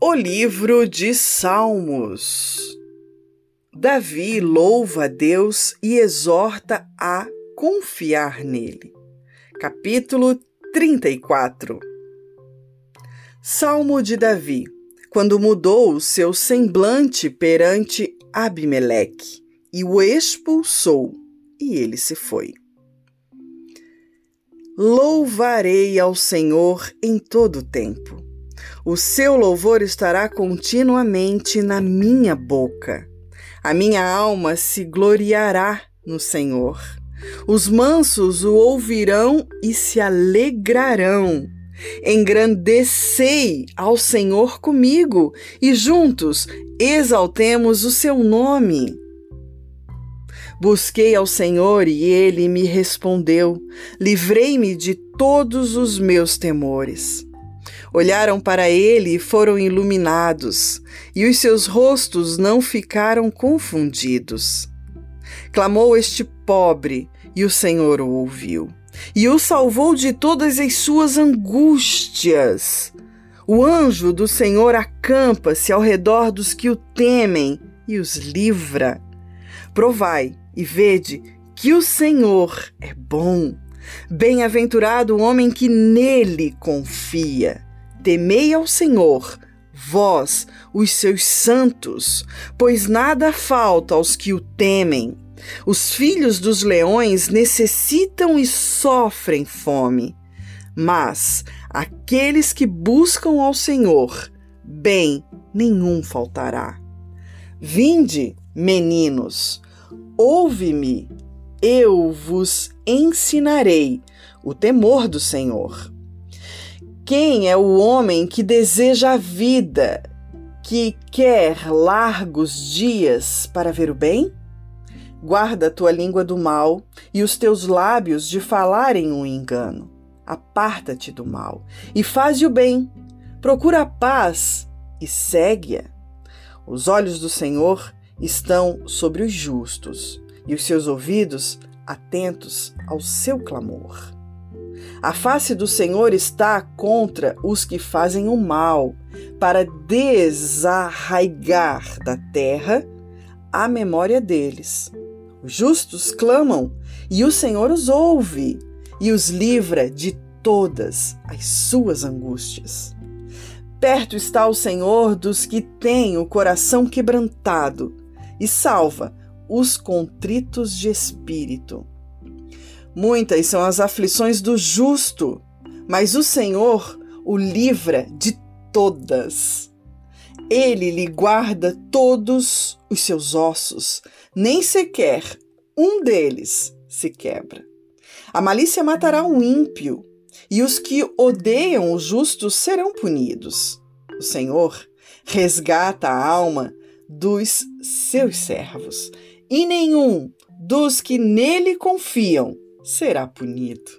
O livro de Salmos. Davi louva a Deus e exorta a confiar nele. Capítulo 34 Salmo de Davi, quando mudou o seu semblante perante Abimeleque e o expulsou, e ele se foi. Louvarei ao Senhor em todo o tempo. O seu louvor estará continuamente na minha boca. A minha alma se gloriará no Senhor. Os mansos o ouvirão e se alegrarão. Engrandecei ao Senhor comigo e juntos exaltemos o seu nome. Busquei ao Senhor e ele me respondeu. Livrei-me de todos os meus temores. Olharam para ele e foram iluminados, e os seus rostos não ficaram confundidos. Clamou este pobre, e o Senhor o ouviu, e o salvou de todas as suas angústias. O anjo do Senhor acampa-se ao redor dos que o temem e os livra. Provai e vede que o Senhor é bom. Bem-aventurado o homem que nele confia. Temei ao Senhor, vós, os seus santos, pois nada falta aos que o temem. Os filhos dos leões necessitam e sofrem fome, mas aqueles que buscam ao Senhor, bem nenhum faltará. Vinde, meninos, ouve-me, eu vos ensinarei o temor do Senhor. Quem é o homem que deseja a vida, que quer largos dias para ver o bem? Guarda a tua língua do mal e os teus lábios de falarem um engano. Aparta-te do mal e faze o bem. Procura a paz e segue-a. Os olhos do Senhor estão sobre os justos e os seus ouvidos atentos ao seu clamor. A face do Senhor está contra os que fazem o mal, para desarraigar da terra a memória deles. Os justos clamam, e o Senhor os ouve e os livra de todas as suas angústias. Perto está o Senhor dos que têm o coração quebrantado e salva os contritos de espírito. Muitas são as aflições do justo, mas o Senhor o livra de todas. Ele lhe guarda todos os seus ossos, nem sequer um deles se quebra. A malícia matará o ímpio, e os que odeiam o justo serão punidos. O Senhor resgata a alma dos seus servos, e nenhum dos que nele confiam será punido.